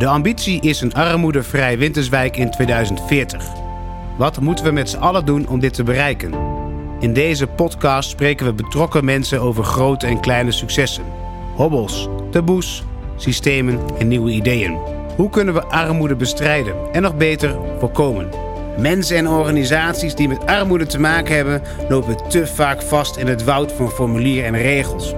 De ambitie is een armoedevrij Winterswijk in 2040. Wat moeten we met z'n allen doen om dit te bereiken? In deze podcast spreken we betrokken mensen over grote en kleine successen. Hobbels, taboes, systemen en nieuwe ideeën. Hoe kunnen we armoede bestrijden en nog beter voorkomen? Mensen en organisaties die met armoede te maken hebben, lopen te vaak vast in het woud van formulieren en regels.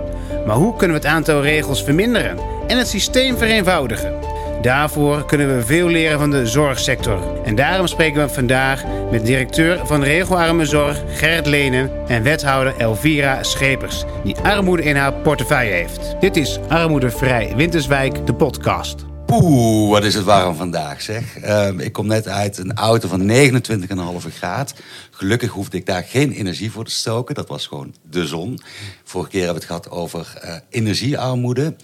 Maar hoe kunnen we het aantal regels verminderen en het systeem vereenvoudigen? Daarvoor kunnen we veel leren van de zorgsector. En daarom spreken we vandaag met directeur van Regelarme Zorg Gerrit Lenen en wethouder Elvira Schepers, die armoede in haar portefeuille heeft. Dit is Armoedevrij Winterswijk, de podcast. Oeh, wat is het warm vandaag zeg. Ehm, ik kom net uit een auto van 29,5 graad. Gelukkig hoefde ik daar geen energie voor te stoken. Dat was gewoon de zon. Vorige keer hebben we het gehad over uh, energiearmoede.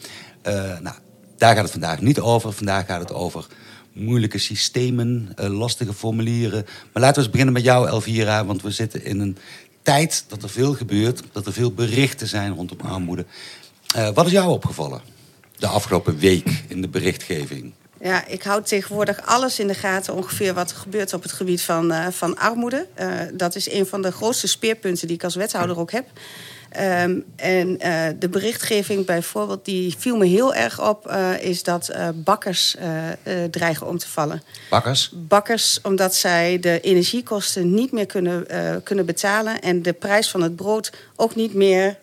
Uh, nou, daar gaat het vandaag niet over. Vandaag gaat het over moeilijke systemen, uh, lastige formulieren. Maar laten we eens beginnen met jou, Elvira. Want we zitten in een tijd dat er veel gebeurt. Dat er veel berichten zijn rondom armoede. wat is jou opgevallen? de afgelopen week in de berichtgeving? Ja, ik houd tegenwoordig alles in de gaten ongeveer wat er gebeurt op het gebied van, uh, van armoede. Dat is een van de grootste speerpunten die ik als wethouder ook heb. Um, en uh, de berichtgeving bijvoorbeeld, die viel me heel erg op, is dat bakkers dreigen om te vallen. Bakkers? Bakkers, omdat zij de energiekosten niet meer kunnen, kunnen betalen en de prijs van het brood ook niet meer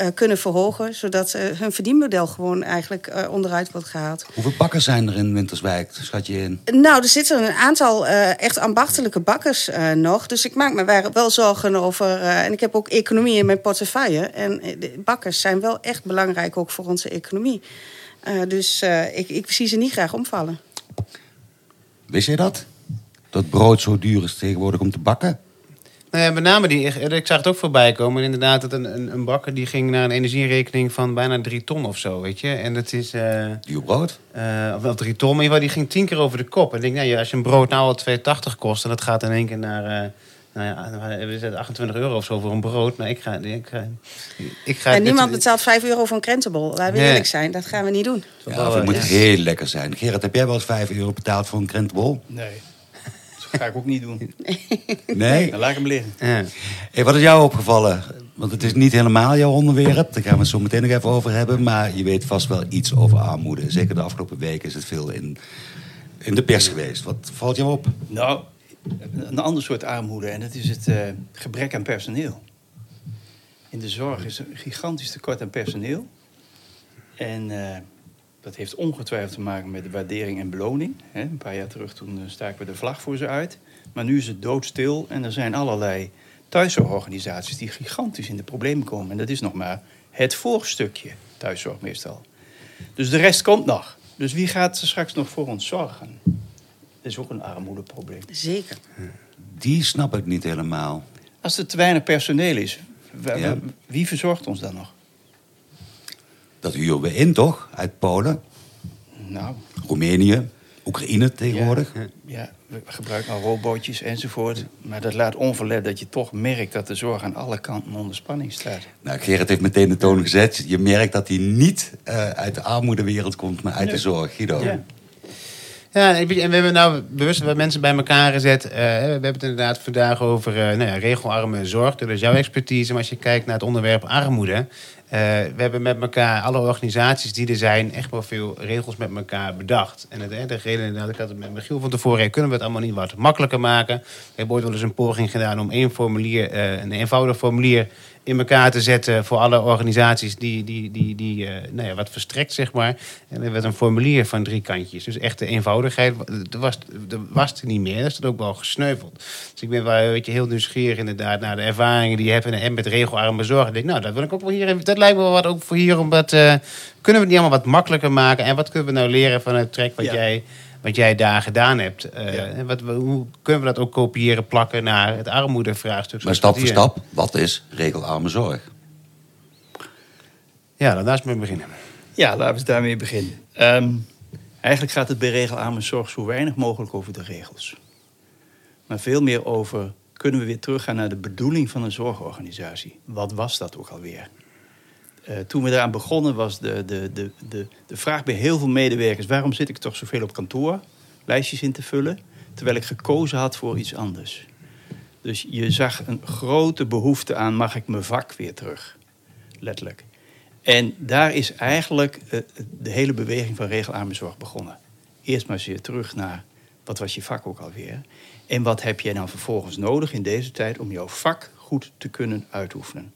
uh, kunnen verhogen, zodat uh, hun verdienmodel gewoon eigenlijk uh, onderuit wordt gehaald. Hoeveel bakkers zijn er in Winterswijk, schat je in? Nou, er zitten een aantal echt ambachtelijke bakkers nog. Dus ik maak me wel zorgen over. en ik heb ook economie in mijn portefeuille. En de bakkers zijn wel echt belangrijk ook voor onze economie. dus ik, ik zie ze niet graag omvallen. Wist je dat? Dat brood zo duur is tegenwoordig om te bakken? Nou ja, met name die, ik zag het ook voorbij komen. Inderdaad, dat een, een, een bakker die ging naar een energierekening van bijna drie ton of zo, weet je. En dat is... Uh, Duur brood? Uh, of wel drie ton, maar die ging tien keer over de kop. En ik denk, nou ja, als je een brood nou al 2,80 kost... en dat gaat in één keer naar... Uh, nou ja, we zetten 28 euro of zo voor een brood. Maar ik ga. Ik ga, ik ga en niemand betaalt 5 euro voor een krentenbol. Laten we nee. eerlijk zijn, dat gaan we niet doen. Ja, of het moet heel lekker zijn. Gerard, heb jij wel eens 5 euro betaald voor een krentenbol? Nee. Dat ga ik ook niet doen. Nee? Dan laat ik hem liggen. Ja. Hey, wat is jou opgevallen? Want het is niet helemaal jouw onderwerp. Daar gaan we het zo meteen nog even over hebben. Maar je weet vast wel iets over armoede. Zeker de afgelopen weken is het veel in, in de pers geweest. Wat valt jou op? Nou, een ander soort armoede. En dat is het uh, gebrek aan personeel. In de zorg is er een gigantisch tekort aan personeel. En... Uh, dat heeft ongetwijfeld te maken met de waardering en beloning. Een paar jaar terug toen eh, staken we de vlag voor ze uit. Maar nu is het doodstil en er zijn allerlei thuiszorgorganisaties die gigantisch in de problemen komen. En dat is nog maar het voorstukje thuiszorg meestal. Dus de rest komt nog. Dus wie gaat straks nog voor ons zorgen? Dat is ook een armoedeprobleem. Zeker. Die snap ik niet helemaal. Als er te weinig personeel is, wie verzorgt ons dan nog? Dat huren we in, toch? Uit Polen? Nou. Roemenië, Oekraïne tegenwoordig. Ja, ja, we gebruiken al robotjes enzovoort. Maar dat laat onverlet dat je toch merkt dat de zorg aan alle kanten onder spanning staat. Nou, Gerrit heeft meteen de toon gezet. Je merkt dat hij niet uh, uit de armoedewereld komt, maar uit nee. de zorg. Guido. Ja. Ja, en we hebben nou bewust wat mensen bij elkaar gezet. Uh, we hebben het inderdaad vandaag over uh, nou ja, regelarme zorg. Dat is jouw expertise. Maar als je kijkt naar het onderwerp armoede. Uh, we hebben met elkaar, alle organisaties die er zijn, echt wel veel regels met elkaar bedacht. En het, de reden, dat ik had het met Michiel van tevoren, kunnen we het allemaal niet wat makkelijker maken. We hebben ooit wel eens een poging gedaan om één formulier, uh, een eenvoudig formulier in elkaar te zetten voor alle organisaties die, die, die, die uh, nou ja, wat verstrekt, zeg maar. En er werd een formulier van drie kantjes. Dus echt de eenvoudigheid, er was, er was er niet meer. Dat is dan ook wel gesneuveld. Dus ik ben wel weet je, heel nieuwsgierig inderdaad naar de ervaringen die je hebt en met regelarme zorg. Ik denk, nou, dat wil ik ook wel hier, dat lijkt me wel wat ook voor hier, omdat uh, kunnen we het niet allemaal wat makkelijker maken? En wat kunnen we nou leren van het trek wat ja. jij wat jij daar gedaan hebt. Uh, ja. wat, hoe kunnen we dat ook kopiëren, plakken naar het armoedevraagstuk? Maar stap voor stap, wat is regelarme zorg? Ja, dan laten we beginnen. Ja, laten we daarmee beginnen. Um, eigenlijk gaat het bij regelarme zorg zo weinig mogelijk over de regels. Maar veel meer over, kunnen we weer teruggaan naar de bedoeling van een zorgorganisatie? Wat was dat ook alweer? Eh, toen we eraan begonnen was de, de, de, de, de vraag bij heel veel medewerkers... waarom zit ik toch zoveel op kantoor lijstjes in te vullen... terwijl ik gekozen had voor iets anders. Dus je zag een grote behoefte aan... mag ik mijn vak weer terug? Letterlijk. En daar is eigenlijk eh, de hele beweging van regelarme zorg begonnen. Eerst maar weer terug naar wat was je vak ook alweer. En wat heb jij dan vervolgens nodig in deze tijd om jouw vak goed te kunnen uitoefenen.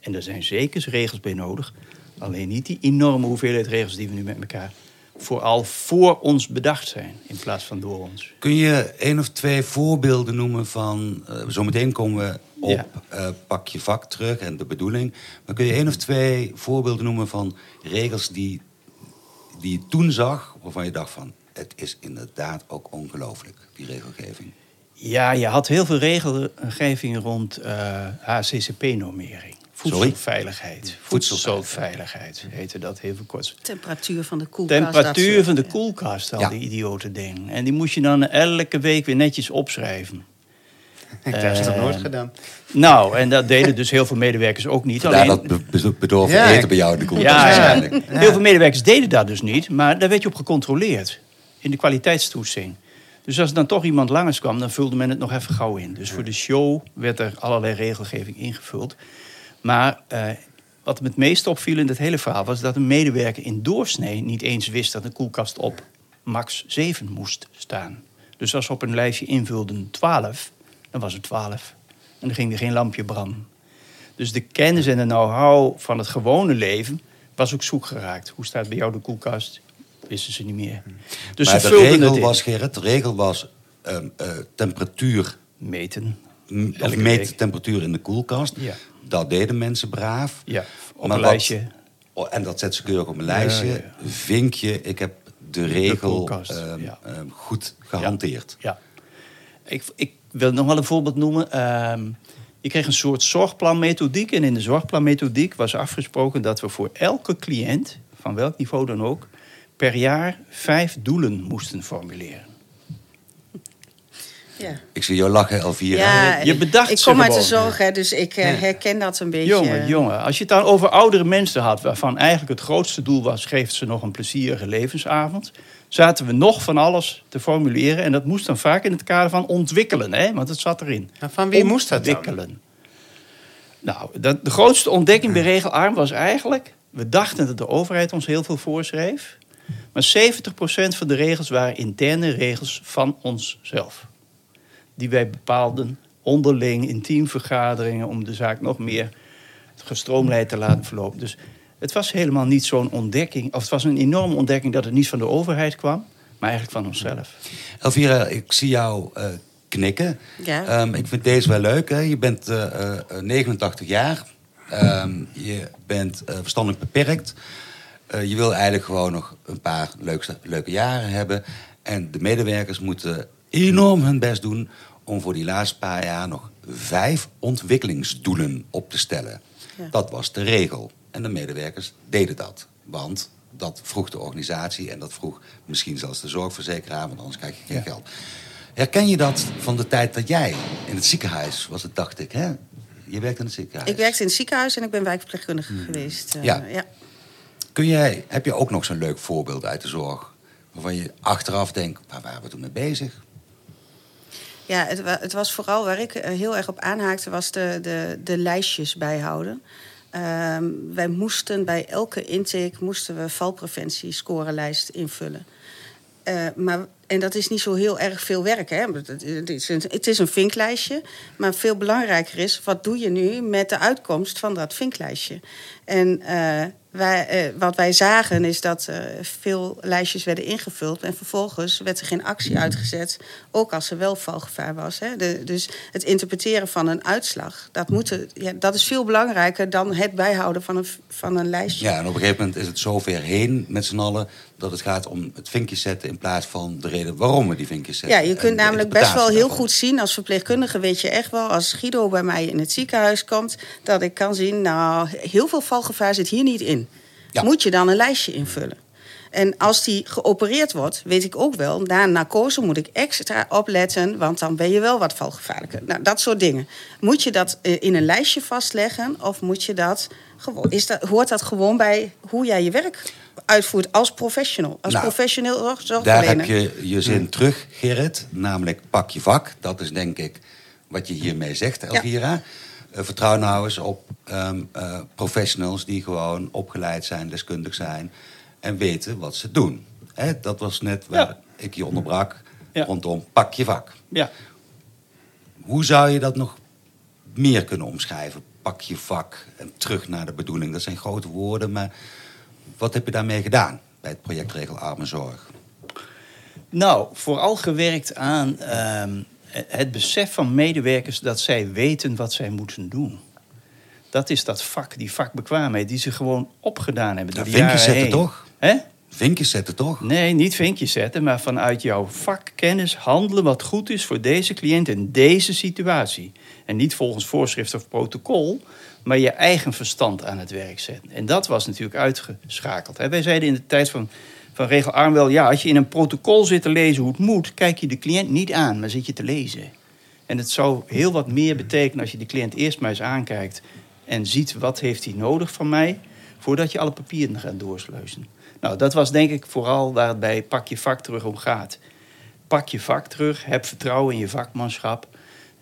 En er zijn zeker regels bij nodig. Alleen niet die enorme hoeveelheid regels die we nu met elkaar vooral voor ons bedacht zijn, in plaats van door ons. Kun je één of twee voorbeelden noemen van... Uh, zometeen komen we op Ja. eh, pak je vak terug en de bedoeling. Maar kun je één of twee voorbeelden noemen van regels die, die je toen zag... waarvan je dacht van, het is inderdaad ook ongelooflijk, die regelgeving. Ja, je had heel veel regelgeving rond eh, HCCP-normering. Voedselveiligheid. Voedselveiligheid heette dat heel veel kort. Temperatuur van de koelkast. dat Temperatuur van de ja. koelkast, al Ja. die idiote dingen. En die moest je dan elke week weer netjes opschrijven. Ik heb het nog Eh, nooit gedaan. Nou, en dat deden dus heel veel medewerkers ook niet. Daar Alleen, dat be- be- bedorven Ja, eten bij jou in de koelkast Ja, ja. waarschijnlijk. Heel veel medewerkers deden dat dus niet, maar daar werd je op gecontroleerd. In de kwaliteitstoetsing. Dus als er dan toch iemand langs kwam, dan vulde men het nog even gauw in. Dus voor de show werd er allerlei regelgeving ingevuld. Maar eh, wat me het meest opviel in het hele verhaal was dat een medewerker in doorsnee niet eens wist dat een koelkast op max 7 moest staan. Dus als we op een lijstje invulden 12, dan was het 12. En dan ging er geen lampje branden. Dus de kennis en de know-how van het gewone leven was ook zoek geraakt. Hoe staat bij jou de koelkast? Wisten ze niet meer. Dus maar ze de regel het was, Gerrit, de regel was ehm, eh, temperatuur... Meten. Of meet de temperatuur in de koelkast. Ja. Dat deden mensen braaf. Ja, op Maar een wat- lijstje. Oh, en dat zet ze keurig op een lijstje. ja, Vinkje, ik heb de regel ehm, ja. ehm, goed gehanteerd. Ja. Ik, ik wil nog wel een voorbeeld noemen. Ehm, je kreeg een soort zorgplanmethodiek. En in de zorgplanmethodiek was afgesproken dat we voor elke cliënt, van welk niveau dan ook, per jaar vijf doelen moesten formuleren. Ja. Ik zie jou lachen, Elvira. Ja, Je bedacht ik ze kom uit de zorg, hè, dus ik eh, herken dat een beetje. Jongen, jongen, als je het dan over oudere mensen had, waarvan eigenlijk het grootste doel was, geeft ze nog een plezierige levensavond, zaten we nog van alles te formuleren. En dat moest dan vaak in het kader van ontwikkelen, hè? want het zat erin. Maar van wie moest dat dan? Ontwikkelen. Nou, dat, de grootste ontdekking bij regelarm was eigenlijk, we dachten dat de overheid ons heel veel voorschreef, maar 70% van de regels waren interne regels van onszelf. Die wij bepaalden onderling in teamvergaderingen om de zaak nog meer gestroomlijnd te laten verlopen. Dus het was helemaal niet zo'n ontdekking, of het was een enorme ontdekking dat het niet van de overheid kwam, maar eigenlijk van onszelf. Elvira, ik zie jou eh, knikken. Ja. Ehm, ik vind deze wel leuk. Hè? Je bent eh, eh, eh, 89 jaar. Ehm, je bent eh, verstandelijk beperkt. Eh, je wil eigenlijk gewoon nog een paar leukste, leuke jaren hebben. En de medewerkers moeten enorm hun best doen om voor die laatste paar jaar nog vijf ontwikkelingsdoelen op te stellen. Ja. Dat was de regel. En de medewerkers deden dat. Want dat vroeg de organisatie en dat vroeg misschien zelfs de zorgverzekeraar, want anders krijg je geen Ja. geld. Herken je dat van de tijd dat jij in het ziekenhuis was, het dacht ik, hè? Je werkt in het ziekenhuis. Ik werkte in het ziekenhuis en ik ben wijkverpleegkundige geweest. eh, Ja. ja. Kun jij, heb je ook nog zo'n leuk voorbeeld uit de zorg? Waarvan je achteraf denkt, waar waren we toen mee bezig? Ja, het, het was vooral waar ik eh, heel erg op aanhaakte, was de, de, de lijstjes bijhouden. Ehm, wij moesten bij elke intake moesten we valpreventiescorelijst invullen. Eh, maar, en dat is niet zo heel erg veel werk. Hè? Het, het- het is een, het is een vinklijstje. Maar veel belangrijker is, wat doe je nu met de uitkomst van dat vinklijstje? En eh, eh, wat wij zagen is dat eh, veel lijstjes werden ingevuld. En vervolgens werd er geen actie uitgezet. Ook als er wel valgevaar was. Hè? Dus het interpreteren van een uitslag, dat, moeten, ja, dat is veel belangrijker dan het bijhouden van een, van een lijstje. Ja, en op een gegeven moment is het zover heen met z'n allen... dat het gaat om het vinkje zetten in plaats van de reden waarom we die vinkjes Ja, zetten. je En kunt namelijk best wel heel goed zien als verpleegkundige, weet je echt wel, als Guido bij mij in het ziekenhuis komt, dat ik kan zien, nou, heel veel valgevaar zit hier niet in. Ja. Moet je dan een lijstje invullen? En als die geopereerd wordt, weet ik ook wel, na een narcose moet ik extra opletten, want dan ben je wel wat valgevaarlijker. Nou, dat soort dingen. Moet je dat eh, in een lijstje vastleggen of moet je dat gewoon, is dat, hoort dat gewoon bij hoe jij je werk uitvoert als professional, als Nou, professioneel zorg- Daar zorgverlener? heb je je zin terug, Gerrit. Namelijk pak je vak. Dat is denk ik wat je hiermee zegt, Elvira. Eh, vertrouw nou eens op ehm, eh, professionals die gewoon opgeleid zijn, deskundig zijn en weten wat ze doen. Hè, dat was net waar Ja. ik je onderbrak Ja. rondom pak je vak. Ja. Hoe zou je dat nog meer kunnen omschrijven? Pak je vak en terug naar de bedoeling. Dat zijn grote woorden, maar wat heb je daarmee gedaan bij het project Regel Arme Zorg? Nou, vooral gewerkt aan ehm, het besef van medewerkers dat zij weten wat zij moeten doen. Dat is dat vak, die vakbekwaamheid, die ze gewoon opgedaan hebben Ja, vinkjes zetten heen. toch? Hè? Vinkjes zetten toch? Nee, niet vinkjes zetten, maar vanuit jouw vakkennis handelen wat goed is voor deze cliënt in deze situatie. En niet volgens voorschrift of protocol, maar je eigen verstand aan het werk zetten. En dat was natuurlijk uitgeschakeld. Wij zeiden in de tijd van, van regelarm wel, ja, als je in een protocol zit te lezen hoe het moet, kijk je de cliënt niet aan, maar zit je te lezen. En het zou heel wat meer betekenen als je de cliënt eerst maar eens aankijkt en ziet wat heeft hij nodig van mij, voordat je alle papieren gaat doorsleuzen. Nou, dat was denk ik vooral waar het bij pak je vak terug om gaat. Pak je vak terug, heb vertrouwen in je vakmanschap,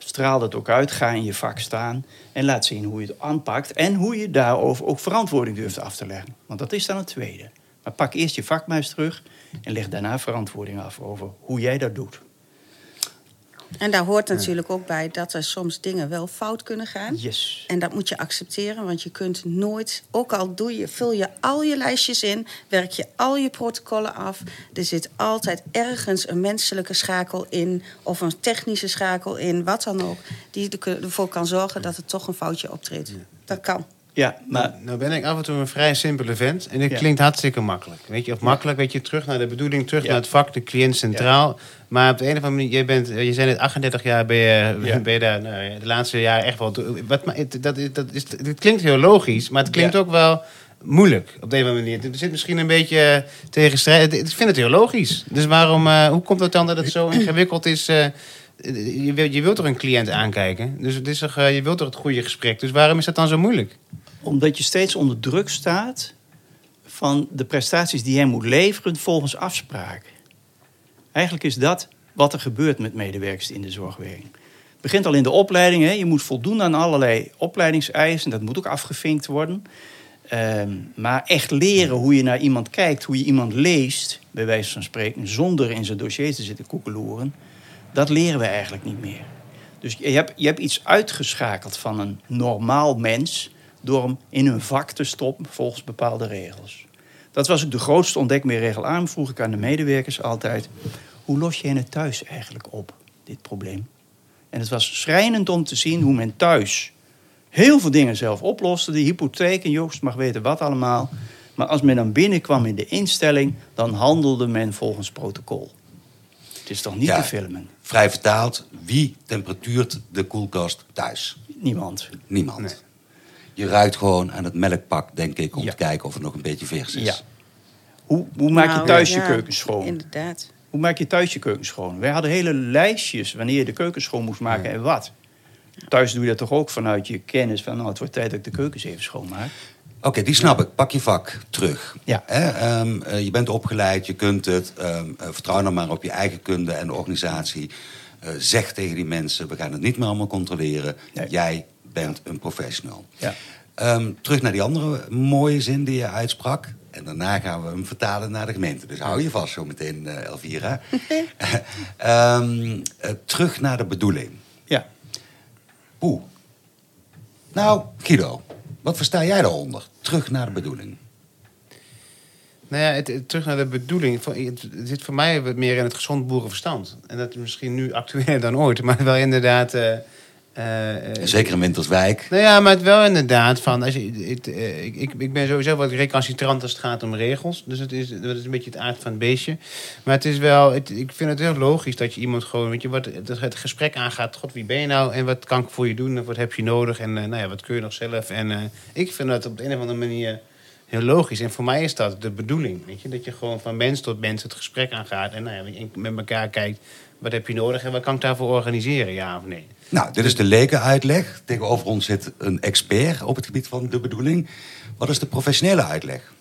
straal dat ook uit, ga in je vak staan en laat zien hoe je het aanpakt en hoe je daarover ook verantwoording durft af te leggen. Want dat is dan het tweede. Maar pak eerst je vakmuis terug en leg daarna verantwoording af over hoe jij dat doet. En daar hoort natuurlijk ook bij dat er soms dingen wel fout kunnen gaan. Yes. En dat moet je accepteren, want je kunt nooit, ook al doe je, vul je al je lijstjes in, werk je al je protocollen af, er zit altijd ergens een menselijke schakel in of een technische schakel in, wat dan ook, die er- ervoor kan zorgen dat er toch een foutje optreedt. Dat kan. Ja, maar Nou, nou ben ik af en toe een vrij simpele vent. En dit Ja. klinkt hartstikke makkelijk. Weet je, of makkelijk, weet je, terug naar de bedoeling, terug Ja. naar het vak, de cliënt centraal. Maar op de een of andere manier, jij bent, je zei net 38 jaar, ben je, Ja. ben je daar nou, de laatste jaren echt wel. Wat, het- dat, dat is, het klinkt heel logisch, maar het klinkt Ja. ook wel moeilijk op de een of andere manier. Er zit misschien een beetje tegenstrijd. Ik vind het heel logisch. Dus waarom, eh, hoe komt het dan dat het zo ingewikkeld is? eh, je, wil, je wilt toch een cliënt aankijken? Dus het is toch, eh, je wilt toch het goede gesprek? Dus waarom is dat dan zo moeilijk? Omdat je steeds onder druk staat van de prestaties die jij moet leveren volgens afspraak. Eigenlijk is dat wat er gebeurt met medewerkers in de zorgwerking. Het begint al in de opleiding. Hè. Je moet voldoen aan allerlei opleidingseisen. Dat moet ook afgevinkt worden. Ehm, maar echt leren hoe je naar iemand kijkt, hoe je iemand leest, bij wijze van spreken, zonder in zijn dossier te zitten koekeloeren, dat leren we eigenlijk niet meer. Dus je hebt, je hebt iets uitgeschakeld van een normaal mens door hem in een vak te stoppen volgens bepaalde regels. Dat was ook de grootste ontdekking bij regelarm. Vroeg ik aan de medewerkers altijd: hoe los je het thuis eigenlijk op, dit probleem? En het was schrijnend om te zien hoe men thuis heel veel dingen zelf oploste. De hypotheek en Joost mag weten wat allemaal. Maar als men dan binnenkwam in de instelling, dan handelde men volgens protocol. Het is toch niet Ja. te filmen? Vrij vertaald, wie temperatuurt de koelkast thuis? Niemand. Niemand. Nee. Je ruikt gewoon aan het melkpak, denk ik, om Ja. te kijken of het nog een beetje vers is. Ja. Hoe, hoe maak je Nou, thuis je keuken schoon? Inderdaad. Hoe maak je thuis je keuken schoon? Wij hadden hele lijstjes wanneer je de keuken schoon moest maken en wat. Thuis doe je dat toch ook vanuit je kennis van... nou, het wordt tijd dat ik de keukens even schoonmaak. Oké, die snap ik. Pak je vak terug. Ja. Hè, ehm, eh, je bent opgeleid, je kunt het. ehm, eh, vertrouw dan maar op je eigen kunde en de organisatie. Eh, zeg tegen die mensen, we gaan het niet meer allemaal controleren. Nee. Jij bent een professional. Ja. Ehm, terug naar die andere mooie zin die je uitsprak. En daarna gaan we hem vertalen naar de gemeente. Dus hou je vast zo meteen, eh, Elvira. Ehm, eh, terug naar de bedoeling. Ja. Hoe? Nou, Guido, wat versta jij daaronder? Terug naar de bedoeling. Nou ja, het, het- terug naar de bedoeling. Het, het zit voor mij meer in het gezond boerenverstand. En dat is misschien nu actueler dan ooit, maar wel inderdaad. eh, Zeker in Winterswijk. Nou ja, maar het wel inderdaad van. Als je, het, eh, ik, ik, ik ben sowieso wat recalcitrant als het gaat om regels. Dus het is, dat is een beetje het aard van het beestje. Maar het is wel. Het, ik vind het heel logisch dat je iemand gewoon. Weet je, wat, dat het gesprek aangaat. God, wie ben je nou? En wat kan ik voor je doen? En wat heb je nodig? En eh, nou ja, wat kun je nog zelf? En eh, ik vind dat op de een of andere manier. heel logisch. En voor mij is dat de bedoeling. Weet je? Dat je gewoon van mens tot mens het gesprek aangaat. En nou ja, met elkaar kijkt, wat heb je nodig en wat kan ik daarvoor organiseren, ja of nee? Nou, dit is de lekenuitleg. Tegenover ons zit een expert op het gebied van de bedoeling. Wat is de professionele uitleg?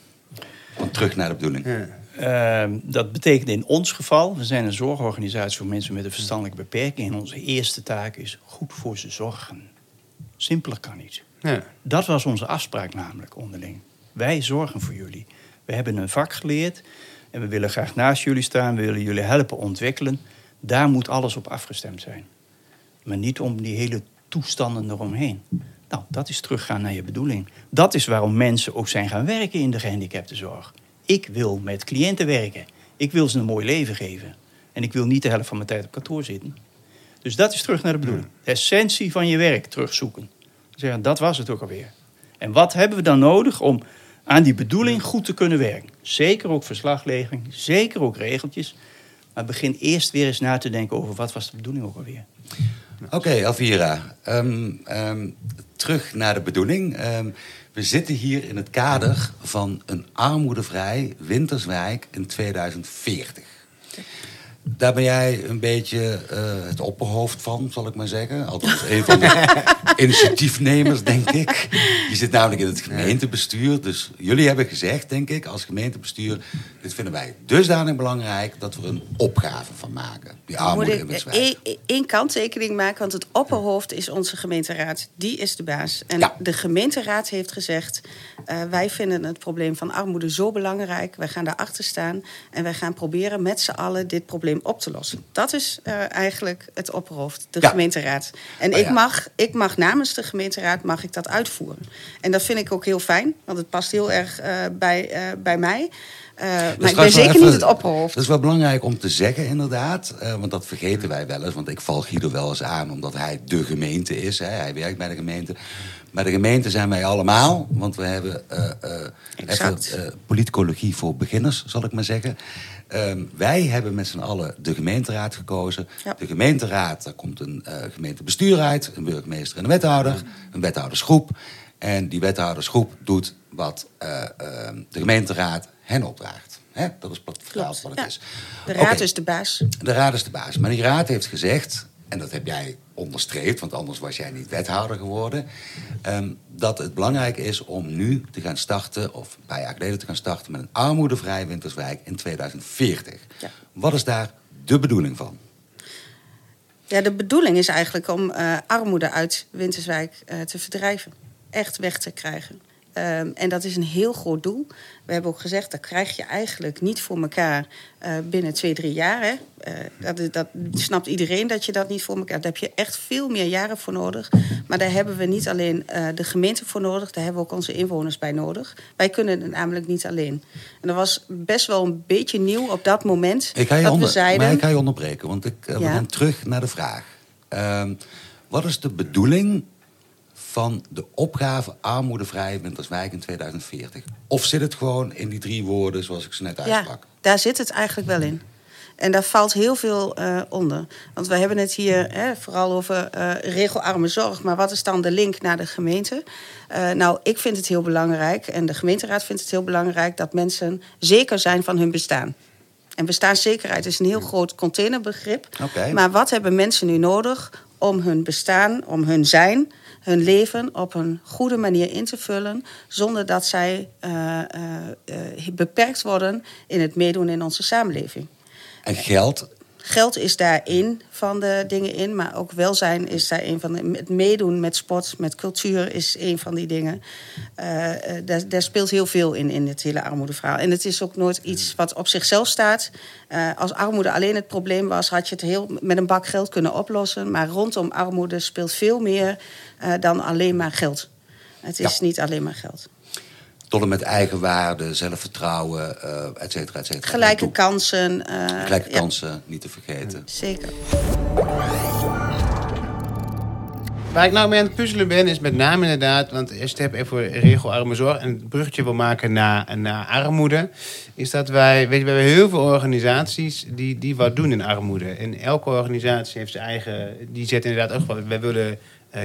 Van terug naar de bedoeling. Ja. Ehm, dat betekent in ons geval, we zijn een zorgorganisatie voor mensen met een verstandelijke beperking. En onze eerste taak is goed voor ze zorgen. Simpeler kan niet. Ja. Dat was onze afspraak namelijk onderling. Wij zorgen voor jullie. We hebben een vak geleerd en we willen graag naast jullie staan. We willen jullie helpen ontwikkelen. Daar moet alles op afgestemd zijn. Maar niet om die hele toestanden eromheen. Nou, dat is teruggaan naar je bedoeling. Dat is waarom mensen ook zijn gaan werken in de gehandicaptenzorg. Ik wil met cliënten werken. Ik wil ze een mooi leven geven. En ik wil niet de helft van mijn tijd op kantoor zitten. Dus dat is terug naar de bedoeling. De essentie van je werk terugzoeken. Zeggen, dat was het ook alweer. En wat hebben we dan nodig om aan die bedoeling goed te kunnen werken? Zeker ook verslaglegging, zeker ook regeltjes. Maar begin eerst weer eens na te denken over wat was de bedoeling ook alweer. Oké, Alvira. Ehm, ehm, terug naar de bedoeling. Ehm, we zitten hier in het kader van een armoedevrij Winterswijk in 2040. Daar ben jij een beetje eh, het opperhoofd van, zal ik maar zeggen. Althans, een van de initiatiefnemers, denk ik. Je zit namelijk in het gemeentebestuur. Dus jullie hebben gezegd, denk ik, als gemeentebestuur... dit vinden wij dusdanig belangrijk dat we er een opgave van maken. Die armoede in ik Winterswijk. één- één kanttekening maken, want het opperhoofd is onze gemeenteraad. Die is de baas. En Ja. de gemeenteraad heeft gezegd: eh, wij vinden het probleem van armoede zo belangrijk. Wij gaan daarachter staan en wij gaan proberen met z'n allen dit probleem op te lossen. Dat is eh, eigenlijk het opperhoofd, de Ja. gemeenteraad. En Oh ik, ja. mag, ik mag namens de gemeenteraad mag ik dat uitvoeren. En dat vind ik ook heel fijn, want het past heel erg eh, bij, eh, bij mij. Maar ik ben zeker even- niet het opperhoofd. Dat is wel belangrijk om te zeggen, inderdaad. want dat vergeten wij wel eens. Want ik val Guido wel eens aan omdat hij de gemeente is. Hè. Hij werkt bij de gemeente. Maar de gemeente zijn wij allemaal. Want we hebben eh, Exact. even, politicologie voor beginners, zal ik maar zeggen. Ehm, wij hebben met z'n allen de gemeenteraad gekozen. Ja. De gemeenteraad, daar komt een eh, gemeentebestuur uit. Een burgemeester en een wethouder. Een wethoudersgroep. En die wethoudersgroep doet wat eh, eh, de gemeenteraad hen opdraagt. Hè? Dat is wat vertaald wat het ja. is. De raad is de baas. de raad is de baas. Maar die raad heeft gezegd, en dat heb jij onderstreept, want anders was jij niet wethouder geworden, ehm, dat het belangrijk is om nu te gaan starten, of een paar jaar geleden te gaan starten, met een armoedevrij Winterswijk in 2040. Ja. Wat is daar de bedoeling van? Ja, de bedoeling is eigenlijk om eh, armoede uit Winterswijk eh, te verdrijven. Echt weg te krijgen. Ehm, en dat is een heel groot doel. We hebben ook gezegd, dat krijg je eigenlijk niet voor elkaar eh, binnen twee, drie jaar. Hè. Eh, dat, dat snapt iedereen dat je dat niet voor elkaar... Daar heb je echt veel meer jaren voor nodig. Maar daar hebben we niet alleen eh, de gemeente voor nodig... daar hebben we ook onze inwoners bij nodig. Wij kunnen het namelijk niet alleen. En dat was best wel een beetje nieuw op dat moment... Ik ga je, dat onder, we zeiden... maar ik ga je onderbreken, want ik, Ja. gaan terug naar de vraag. Ehm, wat is de bedoeling van de opgave armoedevrij Winterswijk in 2040? Of zit het gewoon in die drie woorden zoals ik ze net uitsprak? Ja, daar zit het eigenlijk wel in. En daar valt heel veel eh, onder. Want we hebben het hier hè, vooral over eh, regelarme zorg. Maar wat is dan de link naar de gemeente? Eh, nou, ik vind het heel belangrijk, en de gemeenteraad vindt het heel belangrijk... dat mensen zeker zijn van hun bestaan. En bestaanszekerheid is een heel groot containerbegrip. Oké. Maar wat hebben mensen nu nodig om hun bestaan, om hun zijn, hun leven op een goede manier in te vullen, zonder dat zij eh, eh, eh, beperkt worden in het meedoen in onze samenleving? En geld, Geld is daar één van de dingen in, maar ook welzijn is daar één van de. Het meedoen met sport, met cultuur is één van die dingen. Eh, eh, daar, daar speelt heel veel in, in het hele armoedeverhaal. En het is ook nooit iets wat op zichzelf staat. Eh, als armoede alleen het probleem was, had je het heel met een bak geld kunnen oplossen. Maar rondom armoede speelt veel meer dan alleen maar geld. Het is Ja. niet alleen maar geld. Tot en met eigenwaarde, zelfvertrouwen, eh et cetera, et cetera. Gelijke kansen. eh, Gelijke ja, kansen, niet te vergeten. zeker. Waar ik nou mee aan het puzzelen ben, is met name inderdaad, want je het hebt over regelarme zorg en het bruggetje wil maken naar, naar armoede, is dat wij, weet je, we hebben heel veel organisaties die, die wat doen in armoede. En elke organisatie heeft zijn eigen, die zet inderdaad ook wel, wij willen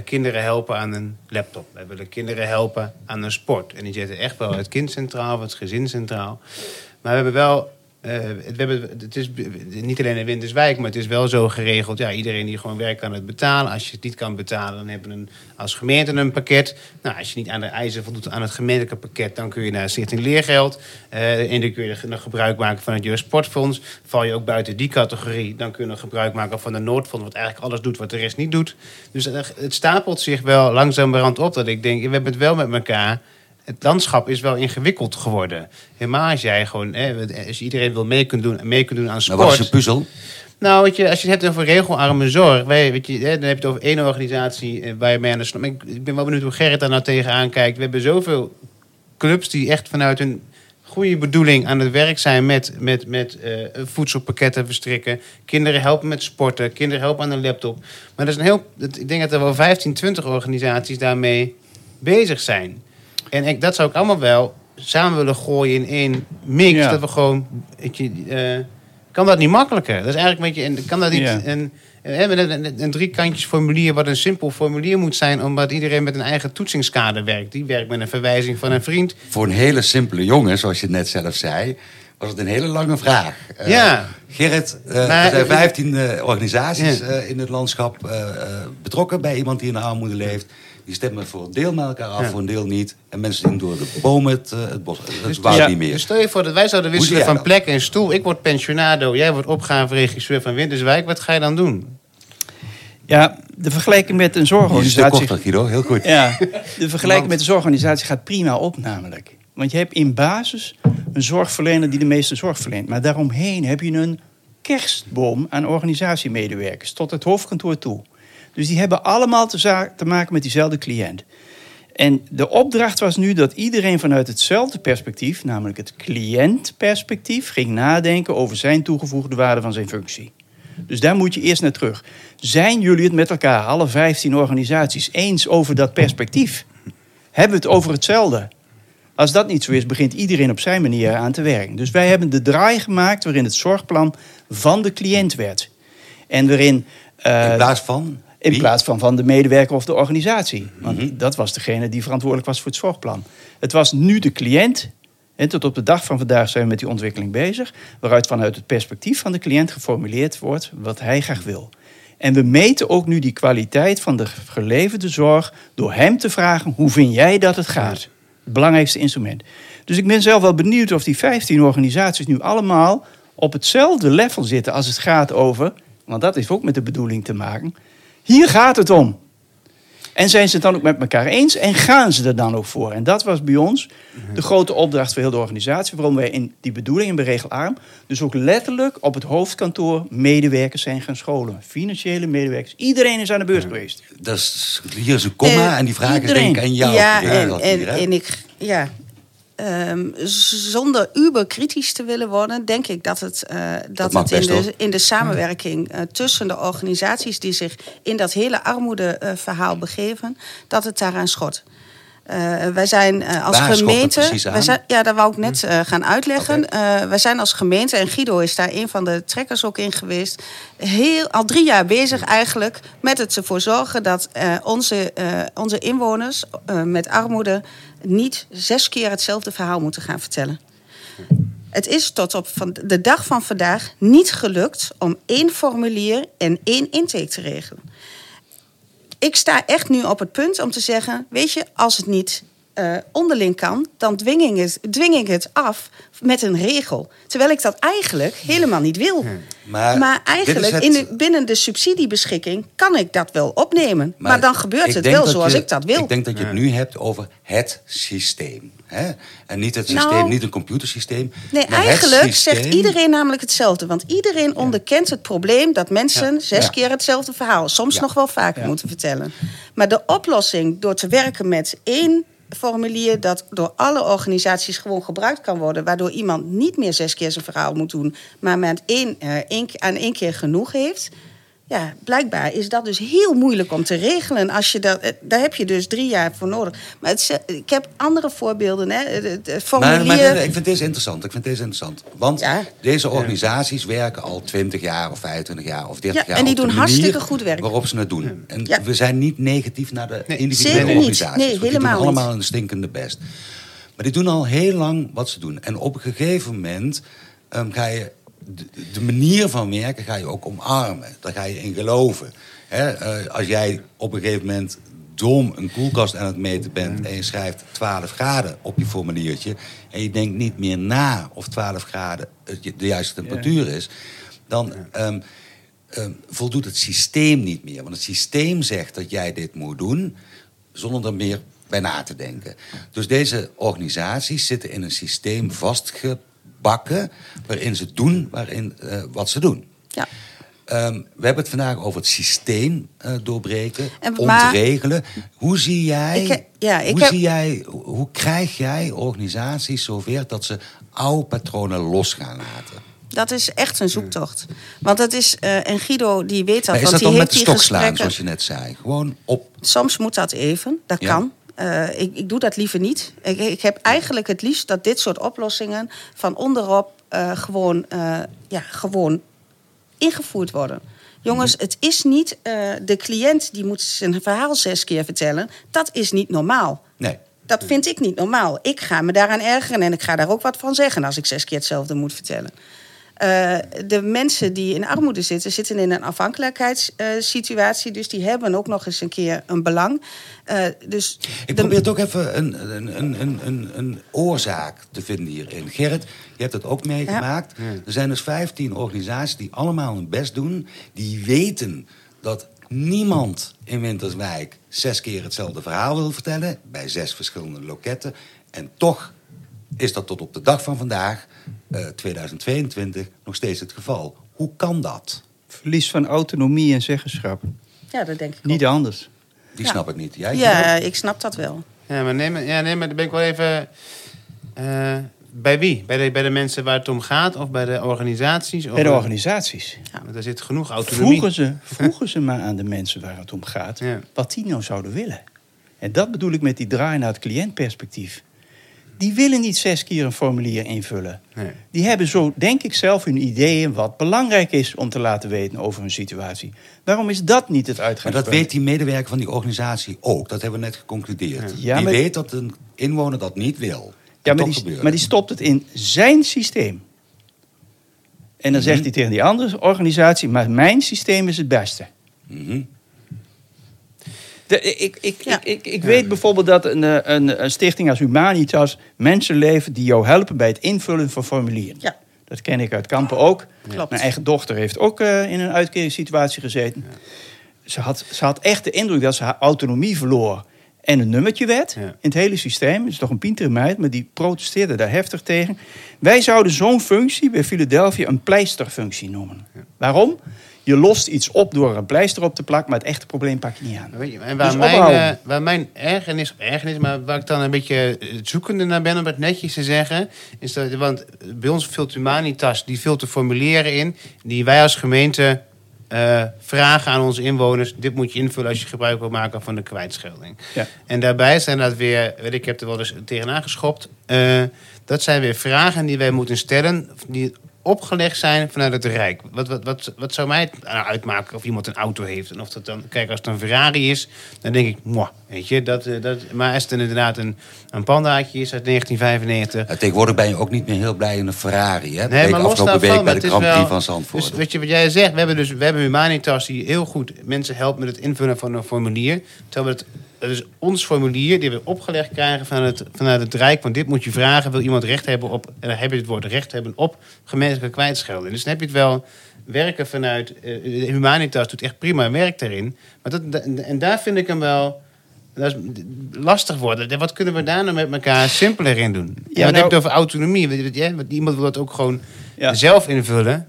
kinderen helpen aan een laptop. Wij willen kinderen helpen aan een sport. En die zetten echt wel het kind centraal, het gezin centraal. Maar we hebben wel uh, we hebben, het is niet alleen in Winterswijk, maar het is wel zo geregeld. Ja, iedereen die gewoon werkt kan het betalen. Als je het niet kan betalen, dan hebben we een, als gemeente een pakket. Nou, als je niet aan de eisen voldoet aan het gemeentelijke pakket, dan kun je naar Stichting Leergeld. Uh, en dan kun je nog gebruik maken van het Jeugdsportfonds. Val je ook buiten die categorie, dan kun je nog gebruik maken van de Noordfonds, wat eigenlijk alles doet wat de rest niet doet. Dus het stapelt zich wel langzamerhand op dat ik denk, we hebben het wel met elkaar het landschap is wel ingewikkeld geworden. Helemaal als jij gewoon, hè, als iedereen wil mee kunnen doen, mee kunnen doen aan sport. Maar wat is een puzzel? Nou, weet je, als je het hebt over regelarme zorg, weet je, hè, dan heb je het over één organisatie eh, waar je mee aan de slag. Ik, ik ben wel benieuwd hoe Gerrit daar nou tegenaan kijkt. We hebben zoveel clubs die echt vanuit hun goede bedoeling aan het werk zijn met, met, met uh, voedselpakketten verstrikken. Kinderen helpen met sporten, kinderen helpen aan een laptop. Maar dat is een heel, ik denk dat er wel 15, 20 organisaties daarmee bezig zijn. En ik, dat zou ik allemaal wel samen willen gooien in één mix. Dat we gewoon. Je, uh, kan dat niet makkelijker? Dat is eigenlijk een beetje. Kan dat niet. Een, een, een, een formulier, wat een simpel formulier moet zijn, omdat iedereen met een eigen toetsingskader werkt. Die werkt met een verwijzing van een vriend. Voor een hele simpele jongen, zoals je net zelf zei, was het een hele lange vraag. Uh, ja. Gerrit, uh, er zijn 15 organisaties in het landschap betrokken bij iemand die in armoede leeft. Die stemmen voor een deel met elkaar af, voor een deel niet. En mensen zien door de bomen het, uh, het bos. Het dus, ja, niet meer. Dus stel je voor dat wij zouden wisselen van plek en stoel. Ik word pensionado, jij wordt opgaveregisseur van Winterswijk. Wat ga je dan doen? Ja, de vergelijking met een zorgorganisatie... Korter, Guido, heel goed. Ja, de vergelijking met een zorgorganisatie gaat prima op namelijk. Want je hebt in basis een zorgverlener die de meeste zorg verleent. Maar daaromheen heb je een kerstboom aan organisatiemedewerkers tot het hoofdkantoor toe. Dus die hebben allemaal te, te maken met diezelfde cliënt. En de opdracht was nu dat iedereen vanuit hetzelfde perspectief, namelijk het cliëntperspectief, ging nadenken over zijn toegevoegde waarde van zijn functie. Dus daar moet je eerst naar terug. Zijn jullie het met elkaar, alle 15 organisaties, eens over dat perspectief? Hebben we het over hetzelfde? Als dat niet zo is, begint iedereen op zijn manier aan te werken. Dus wij hebben de draai gemaakt waarin het zorgplan van de cliënt werd. En waarin. Uh, in plaats van? In plaats van van de medewerker of de organisatie. Want mhm. dat was degene die verantwoordelijk was voor het zorgplan. Het was nu de cliënt. En tot op de dag van vandaag zijn we met die ontwikkeling bezig. Waaruit vanuit het perspectief van de cliënt geformuleerd wordt wat hij graag wil. En we meten ook nu die kwaliteit van de geleverde zorg door hem te vragen: hoe vind jij dat het gaat? Het belangrijkste instrument. Dus ik ben zelf wel benieuwd of die 15 organisaties nu allemaal op hetzelfde level zitten als het gaat over, want dat heeft ook met de bedoeling te maken, hier gaat het om. En zijn ze het dan ook met elkaar eens en gaan ze er dan ook voor? En dat was bij ons de grote opdracht voor heel de organisatie. Waarom wij in die bedoeling in regelarm dus ook letterlijk op het hoofdkantoor medewerkers zijn gaan scholen. Financiële medewerkers. Iedereen is aan de beurt geweest. Dat is, hier is een komma en die vraag is denk ik aan jou. Ja, en, en, en ik, ja, Um, zonder uber kritisch te willen worden, denk ik dat het, uh, dat, het in, de, in de samenwerking uh, tussen de organisaties die zich in dat hele armoedeverhaal uh, begeven, dat het daaraan schot. Uh, wij zijn als Waar gemeente. Wij zijn, ja, dat wou ik net uh, gaan uitleggen. Okay. wij zijn als gemeente, en Guido is daar een van de trekkers ook in geweest. Heel, al drie jaar bezig eigenlijk met het ervoor zorgen dat onze, onze inwoners met armoede niet zes keer hetzelfde verhaal moeten gaan vertellen. Het is tot op de dag van vandaag niet gelukt om één formulier en één intake te regelen. Ik sta echt nu op het punt om te zeggen: Weet je, als het niet uh, onderling kan, dan dwing ik, het, dwing ik het af met een regel. Terwijl ik dat eigenlijk helemaal niet wil. Maar, maar eigenlijk in de, binnen de subsidiebeschikking kan ik dat wel opnemen. Maar, dan gebeurt het wel zoals ik dat wil. Ik denk dat je het nu hebt over het systeem. Hè? En niet het systeem, nou, niet een computersysteem. Nee, eigenlijk zegt iedereen namelijk hetzelfde. Want iedereen onderkent het probleem dat mensen zes keer hetzelfde verhaal, soms nog wel vaker moeten vertellen. Maar de oplossing door te werken met één formulier dat door alle organisaties gewoon gebruikt kan worden. Waardoor iemand niet meer zes keer zijn verhaal moet doen, maar met één, uh, aan één keer genoeg heeft. Ja, blijkbaar is dat dus heel moeilijk om te regelen. Als je dat, eh, daar heb je dus drie jaar voor nodig. Maar het, ik heb andere voorbeelden. Hè. Het- het- het formulier... Maar, ik vind deze interessant. Ik vind deze interessant. Want Ja. deze organisaties werken al 20 jaar of 25 jaar of 30 Ja, jaar. en die doen hartstikke goed werk. Waarop ze het doen. En Ja. we zijn niet negatief naar de Nee, individuele zeker niet. organisaties. Nee, want die helemaal doen niet. allemaal een stinkende best. Maar die doen al heel lang wat ze doen. En op een gegeven moment ehm, ga je de, de manier van werken ga je ook omarmen. Daar ga je in geloven. Hè, eh, als jij op een gegeven moment dom een koelkast aan het meten bent en je schrijft 12 graden op je formuliertje en je denkt niet meer na of 12 graden de juiste temperatuur is, dan ehm, ehm, voldoet het systeem niet meer. Want het systeem zegt dat jij dit moet doen zonder er meer bij na te denken. Dus deze organisaties zitten in een systeem vastgebakken waarin ze doen waarin, eh, wat ze doen. Ja. Ehm, we hebben het vandaag over het systeem eh, doorbreken, En- maar- ontregelen. Hoe zie jij, Ik ja, ik hoe, heb- zie jij hoe, krijg jij organisaties zover dat ze oude patronen los gaan laten? Dat is echt een zoektocht. Want dat is, eh, en Guido die weet dat, Maar is want dat die dan met de die stok slaan, gesprekken. zoals je net zei? Gewoon op. Soms moet dat even, dat Ja. kan. Eh, ik, ik doe dat liever niet. Ik, ik heb eigenlijk het liefst dat dit soort oplossingen van onderop eh, gewoon, eh, ja, gewoon ingevoerd worden. Jongens, het is niet de cliënt die moet zijn verhaal zes keer vertellen. Dat is niet normaal. Nee. Dat vind ik niet normaal. Ik ga me daaraan ergeren en ik ga daar ook wat van zeggen als ik zes keer hetzelfde moet vertellen. Eh, de mensen die in armoede zitten, zitten in een afhankelijkheidssituatie. dus die hebben ook nog eens een keer een belang. Eh, dus Ik de- probeer toch even een, een, een, een, een, een oorzaak te vinden hierin. Gerrit, je hebt het ook meegemaakt. Er zijn dus 15 organisaties die allemaal hun best doen. Die weten dat niemand in Winterswijk zes keer hetzelfde verhaal wil vertellen. Bij zes verschillende loketten. En toch is dat tot op de dag van vandaag, eh, 2022, nog steeds het geval. Hoe kan dat? Verlies van autonomie en zeggenschap. ja, dat denk ik Niet ook. anders. Die Ja. snap ik niet. Jij? Ja, ik snap dat wel. Ja, maar neem, ja, nee, maar dan ben ik wel even... eh, bij wie? Bij de, bij de mensen waar het om gaat? Of bij de organisaties? Of Bij de organisaties. Want er zit genoeg autonomie. Vroegen ze, vroegen ze maar aan de mensen waar het om gaat Ja. wat die nou zouden willen. En dat bedoel ik met die draai naar het cliëntperspectief. Die willen niet zes keer een formulier invullen. Nee. Die hebben zo, denk ik zelf, hun ideeën wat belangrijk is om te laten weten over hun situatie. Waarom is dat niet het Maar uitgangspunt? dat weet die medewerker van die organisatie ook. Dat hebben we net geconcludeerd. Ja, die maar- weet dat een inwoner dat niet wil. Ja, maar die, maar die stopt het in zijn systeem. En dan zegt Mhm. hij tegen die andere organisatie, maar mijn systeem is het beste. Mhm. De, ik ik, Ja. ik, ik, ik weet bijvoorbeeld dat een, eh, een, een stichting als Humanitas mensen levert die jou helpen bij het invullen van formulieren. Ja. Dat ken ik uit Kampen ook. Klopt. Mijn eigen dochter heeft ook eh, in een uitkeringssituatie gezeten. Ze, had, ze had echt de indruk dat ze haar autonomie verloor. En een nummertje werd Ja. in het hele systeem. Het is toch een pintere meid, maar die protesteerde daar heftig tegen. Wij zouden zo'n functie bij Philadelphia een pleisterfunctie noemen. Waarom? Je lost iets op door een pleister op te plakken, maar het echte probleem pak je niet aan. Weet je, en waar, Dus mijn, eh, waar mijn ergernis, ergernis, maar waar ik dan een beetje eh, zoekende naar ben om het netjes te zeggen, is dat, want bij ons vult Humanitas, die vult de formulieren in, die wij als gemeente eh, vragen aan onze inwoners, dit moet je invullen als je gebruik wil maken van de kwijtschelding. Ja. En daarbij zijn dat weer, weet ik, ik heb er wel eens tegenaan geschopt, dat zijn weer vragen die wij moeten stellen, die opgelegd zijn vanuit het Rijk. Wat, wat, wat, wat zou mij nou uitmaken of iemand een auto heeft? En of dat dan, kijk, als het een Ferrari is, dan denk ik, mwah, weet je, dat, eh, dat, maar als het inderdaad een, een pandaatje is uit 1995. Ja, tegenwoordig ben je ook niet meer heel blij in een Ferrari. Hè? Nee, maar los daarvan, week bij de Grand Prix van Zandvoort. Dus weet je wat jij zegt? We hebben dus we hebben Humanitas die heel goed mensen helpt met het invullen van een formulier. Terwijl we het, het is ons formulier die we opgelegd krijgen vanuit het, vanuit het Rijk. Want dit moet je vragen. Wil iemand recht hebben op, en dan heb je het woord recht hebben op gemeentelijke kwijtschelding. Dus dan heb je het wel werken vanuit, eh, Humanitas doet echt prima werk daarin. Maar dat, dat- en daar vind ik hem wel... Dat is lastig worden. Wat kunnen we daar nou met elkaar simpeler in doen? Ja, wat heb je nou- het over autonomie? Want Iemand wil dat ook gewoon Ja. zelf invullen.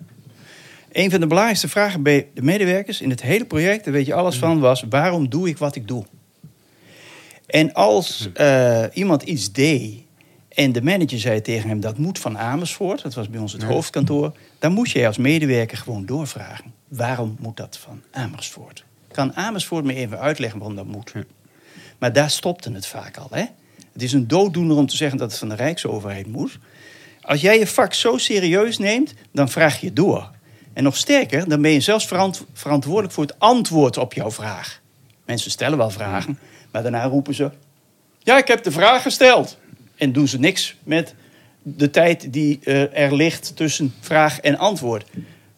Een van de belangrijkste vragen bij de medewerkers in het hele project, daar weet je alles van, was waarom doe ik wat ik doe? En als eh, iemand iets deed En de manager zei tegen hem, dat moet van Amersfoort. Dat was bij ons het hoofdkantoor. Dan moest jij als medewerker gewoon doorvragen. Waarom moet dat van Amersfoort? Kan Amersfoort me even uitleggen waarom dat moet? Ja. Maar daar stopte het vaak al. Hè? Het is een dooddoener om te zeggen dat het van de Rijksoverheid moet. Als jij je vak zo serieus neemt, dan vraag je door. En nog sterker, dan ben je zelfs verant- verantwoordelijk voor het antwoord op jouw vraag. Mensen stellen wel vragen, maar daarna roepen ze... Ja, ik heb de vraag gesteld. En doen ze niks met de tijd die eh, er ligt tussen vraag en antwoord.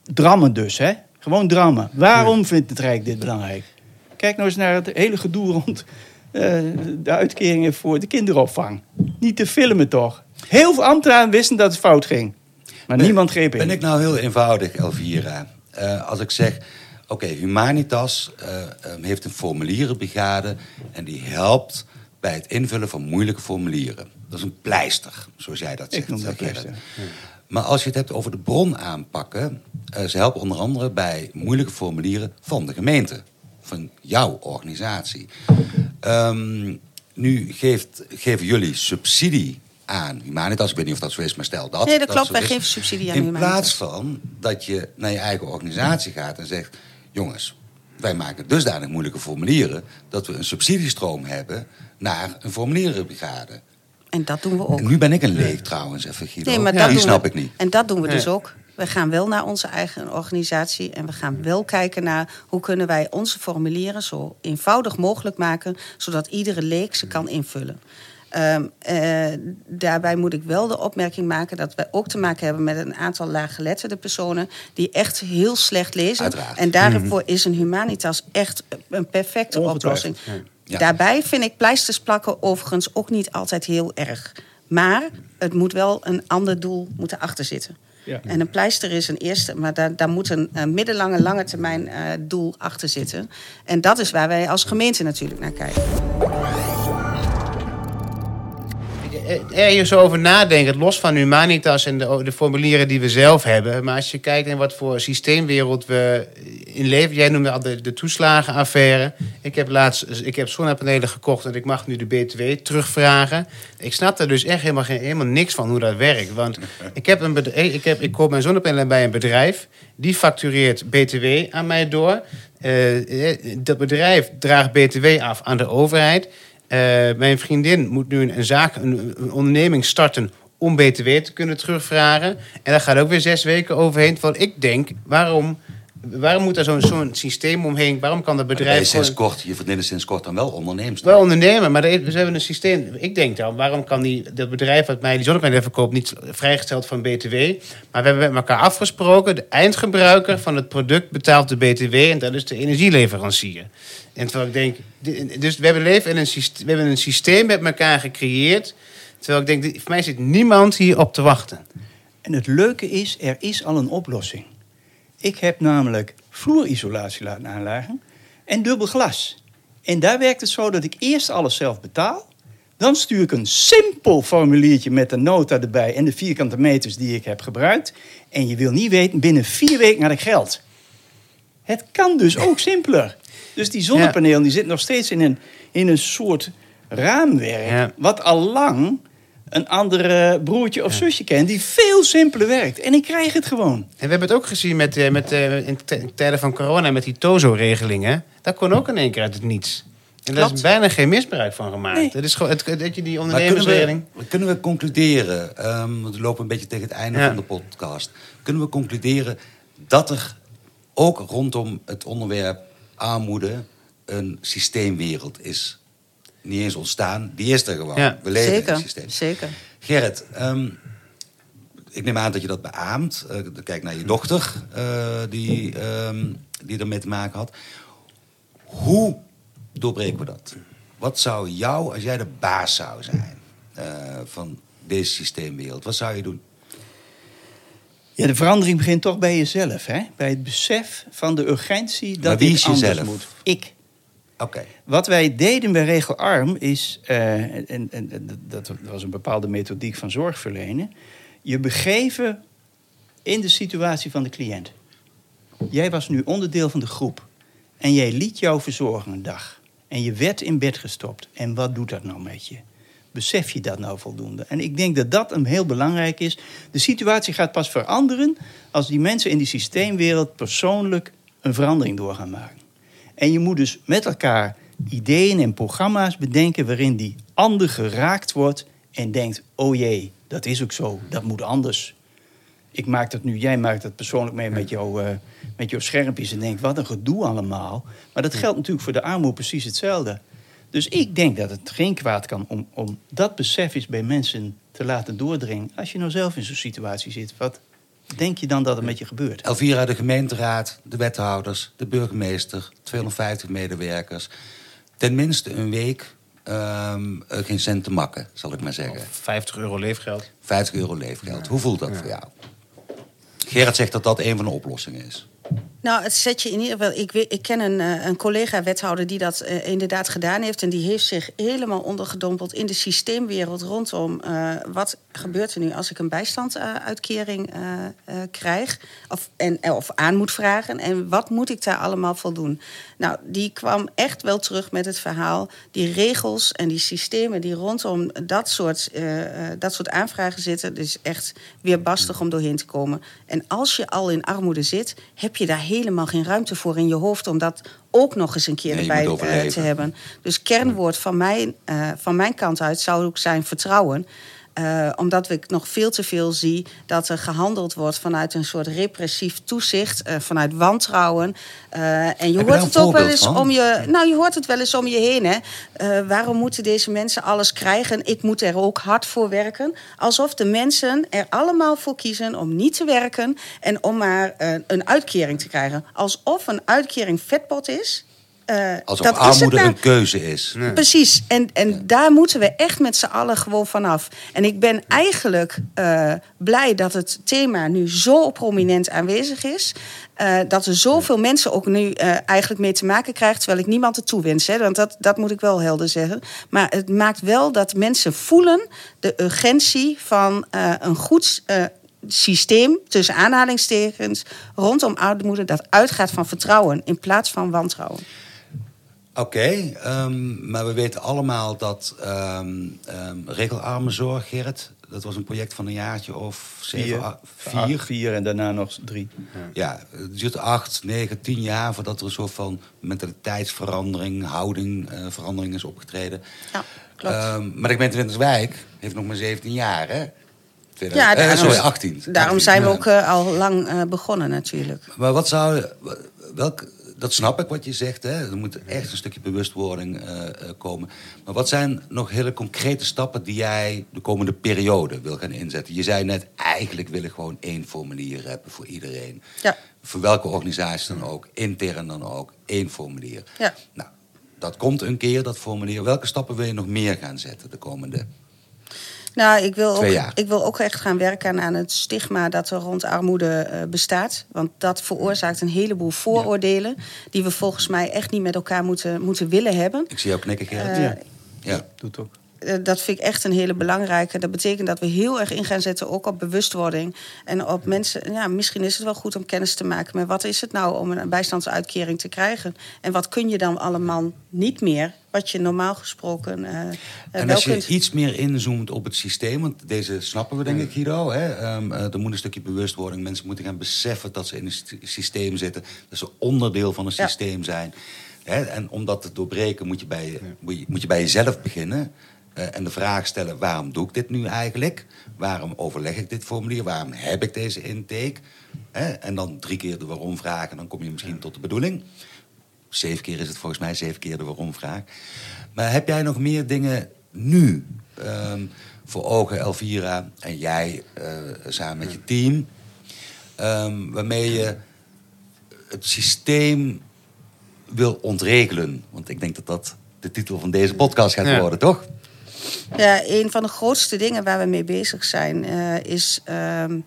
Drammen dus, hè? Gewoon drammen. Waarom vindt het Rijk dit belangrijk? Kijk nou eens naar het hele gedoe rond eh, de uitkeringen voor de kinderopvang. Niet te filmen toch? Heel veel ambtenaren wisten dat het fout ging. Maar Ben- niemand greep in. Ben ik nou heel eenvoudig, Elvira? Eh, als ik zeg, oké, Humanitas eh, eh, heeft een formulierenbrigade... en die helpt bij het invullen van moeilijke formulieren. Dat is een pleister, zoals jij dat zegt. Ik noem dat. Maar als je het hebt over de bron aanpakken... eh, ze helpen onder andere bij moeilijke formulieren van de gemeente. Van jouw organisatie. Ehm, nu geeft, geven jullie subsidie aan Humanitas. Ik weet niet of dat zo is, maar stel dat. Nee, dat klopt. Wij geven subsidie aan In Humanitas. plaats van dat je naar je eigen organisatie gaat en zegt... jongens, wij maken dusdanig moeilijke formulieren... dat we een subsidiestroom hebben naar een formulierenbrigade. En dat doen we ook. En nu ben ik een leek trouwens, even Guido. Nee, maar Die dat doen snap we, ik niet. En dat doen we dus ook. We gaan wel naar onze eigen organisatie en we gaan wel kijken naar hoe kunnen wij onze formulieren zo eenvoudig mogelijk maken, zodat iedere leek ze kan invullen. Ehm, eh, daarbij moet ik wel de opmerking maken dat wij ook te maken hebben met een aantal laaggeletterde personen die echt heel slecht lezen. Uiteraard. En daarvoor is een humanitas echt een perfecte oplossing. Ja. Daarbij vind ik pleisters plakken overigens ook niet altijd heel erg. Maar het moet wel een ander doel moeten achter zitten. Ja. En een pleister is een eerste, maar daar, daar moet een, een middellange, lange termijn eh, doel achter zitten. En dat is waar wij als gemeente natuurlijk naar kijken. Er hier zo over nadenken, los van Humanitas en de, de formulieren die we zelf hebben. Maar als je kijkt in wat voor systeemwereld we in leven. Jij noemde al de, de toeslagenaffaire. Ik heb laatst ik heb zonnepanelen gekocht en ik mag nu de BTW terugvragen. Ik snap daar dus echt helemaal, geen, helemaal niks van hoe dat werkt. Want ik, heb een bedrijf, ik, heb, ik koop mijn zonnepanelen bij een bedrijf. Die factureert BTW aan mij door. Eh, eh, dat bedrijf draagt BTW af aan de overheid. Eh, mijn vriendin moet nu een, een zaak, een, een onderneming starten om BTW te kunnen terugvragen. En daar gaat ook weer zes weken overheen. Want ik denk, waarom, waarom moet er zo'n zo'n systeem omheen? Waarom kan dat bedrijf je sinds kort, je vriendin is sinds kort dan wel onderneemster. wel ondernemen, maar we hebben een systeem. Ik denk dan, waarom kan die, dat bedrijf wat mij die zonnepanelen verkoopt niet vrijgesteld van BTW? Maar we hebben met elkaar afgesproken, de eindgebruiker van het product betaalt de BTW en dat is de energieleverancier. En terwijl ik denk, dus we hebben, leven in een systeem, we hebben een systeem met elkaar gecreëerd. Terwijl ik denk, voor mij zit niemand hier op te wachten. En het leuke is, er is al een oplossing. Ik heb namelijk vloerisolatie laten aanleggen en dubbel glas. En daar werkt het zo dat ik eerst alles zelf betaal. Dan stuur ik een simpel formuliertje met de nota erbij en de vierkante meters die ik heb gebruikt. En je wil niet weten, binnen vier weken had ik geld. Het kan dus ook simpeler. Dus die zonnepaneel die zit nog steeds in een, in een soort raamwerk. Ja. Wat al lang een andere broertje of zusje kent die veel simpeler werkt. En ik krijg het gewoon. En we hebben het ook gezien met, eh, met, eh, in tijden van corona met die TOZO-regelingen. Dat kon ook in één keer uit het niets. En daar is bijna geen misbruik van gemaakt. Nee. Het is gewoon het, dat je die Maar kunnen ondernemersregeling... we, kunnen we concluderen, ehm, want we lopen een beetje tegen het einde Ja. van de podcast. Kunnen we concluderen dat er ook rondom het onderwerp armoede een systeemwereld is? Niet eens ontstaan, die is er gewoon. Ja. We leven in Zeker, een systeem. zeker. Gerrit, ehm, ik neem aan dat je dat beaamt. Eh, kijk naar je dochter, eh, die, ehm, die ermee te maken had. Hoe doorbreken we dat? Wat zou jou, als jij de baas zou zijn eh, van deze systeemwereld, wat zou je doen? Ja, de verandering begint toch bij jezelf. Hè? Bij het besef van de urgentie dat dit is anders jezelf? moet. Ik. Oké, Wat wij deden bij Regelarm is, eh, en, en, en dat was een bepaalde methodiek van zorgverlenen, je begeven in de situatie van de cliënt. Jij was nu onderdeel van de groep en jij liet jou verzorgen een dag. En je werd in bed gestopt. En wat doet dat nou met je? Besef je dat nou voldoende? En ik denk dat dat een heel belangrijk is. De situatie gaat pas veranderen als die mensen in die systeemwereld persoonlijk een verandering door gaan maken. En je moet dus met elkaar ideeën en programma's bedenken waarin die ander geraakt wordt en denkt: oh jee, dat is ook zo, dat moet anders. Ik maak dat nu, jij maakt dat persoonlijk mee met, jou, uh, met jouw schermpjes en denkt: wat een gedoe allemaal. Maar dat geldt natuurlijk voor de armoede precies hetzelfde. Dus ik denk dat het geen kwaad kan om, om dat besef eens bij mensen te laten doordringen. Als je nou zelf in zo'n situatie zit, wat denk je dan dat er met je gebeurt? Elvira, de gemeenteraad, de wethouders, de burgemeester, 250 medewerkers. Tenminste een week um, geen cent te makken, zal ik maar zeggen. 50 euro leefgeld. 50 euro leefgeld. Hoe voelt dat ja. voor jou? Gerard zegt dat dat een van de oplossingen is. Nou, het zet je in ieder geval. Ik, ik ken een, eh, een collega-wethouder die dat uh, inderdaad gedaan heeft. En die heeft zich helemaal ondergedompeld in de systeemwereld rondom. Uh, wat gebeurt er nu als ik een bijstandsuitkering krijg? Of, en, of aan moet vragen. En wat moet ik daar allemaal voldoen? Nou, die kwam echt wel terug met het verhaal. Die regels en die systemen die rondom dat soort, dat soort aanvragen zitten. Dus echt weer bastig om doorheen te komen. En als je al in armoede zit, heb je daar helemaal geen ruimte voor in je hoofd om dat ook nog eens een keer Nee, erbij eh, te hebben. Dus kernwoord van mijn, eh, van mijn kant uit zou ook zijn vertrouwen. Eh, omdat ik nog veel te veel zie dat er gehandeld wordt vanuit een soort repressief toezicht, eh, vanuit wantrouwen. Eh, en je hoort het ook wel eens van? om je. Nou, je hoort het wel eens om je heen. Hè? Waarom moeten deze mensen alles krijgen? Ik moet er ook hard voor werken. Alsof de mensen er allemaal voor kiezen om niet te werken en om maar een uitkering te krijgen. Alsof een uitkering vetpot is. Eh, Alsof dat armoede nou. een keuze is. Precies, en, en daar moeten we echt met z'n allen gewoon vanaf. En ik ben eigenlijk eh, blij dat het thema nu zo prominent aanwezig is. Eh, dat er zoveel mensen ook nu eh, eigenlijk mee te maken krijgen... terwijl ik niemand het toewens, hè, want dat, dat moet ik wel helder zeggen. Maar het maakt wel dat mensen voelen de urgentie van eh, een goed... eh, systeem, tussen aanhalingstekens, rondom armoede... dat uitgaat van vertrouwen in plaats van wantrouwen. Oké, ehm, maar we weten allemaal dat ehm ehm, regelarme zorg, Gerrit, dat was een project van een jaartje of zeven, Vier. a- Vier. vier. vier en daarna nog drie. Ja, het duurt acht, negen, tien jaar voordat er een soort van mentaliteitsverandering, houding, eh, verandering is opgetreden. Ja, klopt. Ehm, maar de gemeente Winterswijk heeft nog maar 17 jaar, hè? 2000 Ja, eh, daarom- sorry, 18. Daarom 18, zijn we ja. ook eh, al lang eh, begonnen natuurlijk. Maar wat zou. Welk, dat snap ik wat je zegt. Hè? Er moet echt een stukje bewustwording eh, eh, komen. Maar wat zijn nog hele concrete stappen die jij de komende periode wil gaan inzetten? Je zei net, eigenlijk wil ik gewoon één formulier hebben voor iedereen. Ja. Voor welke organisatie dan ook, intern dan ook, één formulier. Ja. Nou, dat komt een keer, dat formulier. Welke stappen wil je nog meer gaan zetten de komende? Nou, ik wil, ook, jaar. ik wil ook echt gaan werken aan het stigma dat er rond armoede eh, bestaat. Want dat veroorzaakt een heleboel vooroordelen. die we volgens mij echt niet met elkaar moeten, moeten willen hebben. Ik zie jou knikken, Gerrit. Eh, Ja. ja. Doet ook. Eh, dat vind ik echt een hele belangrijke. Dat betekent dat we heel erg in gaan zetten ook op bewustwording. En op mensen, ja, misschien is het wel goed om kennis te maken met wat is het nou om een bijstandsuitkering te krijgen. En wat kun je dan allemaal niet meer, wat je normaal gesproken eh, eh, En wel als je kunt. iets meer inzoomt op het systeem, want deze snappen we denk ik, Guido. Hè? Ehm, eh, er moet een stukje bewustwording. Mensen moeten gaan beseffen dat ze in een sy- systeem zitten. Dat ze onderdeel van een Ja. systeem zijn. Hè? En om dat te doorbreken moet je bij, moet je, moet je bij jezelf beginnen. Eh, en de vraag stellen, waarom doe ik dit nu eigenlijk? Waarom overleg ik dit formulier? Waarom heb ik deze intake? Hè? En dan drie keer de waarom vragen, dan kom je misschien tot de bedoeling. Zeven keer is het volgens mij, zeven keer de waarom-vraag. Maar heb jij nog meer dingen nu ehm, voor ogen, Elvira, en jij eh, samen met je team, ehm, waarmee je het systeem wil ontregelen? Want ik denk dat dat de titel van deze podcast gaat Ja. worden, toch? Ja, een van de grootste dingen waar we mee bezig zijn eh, is ehm,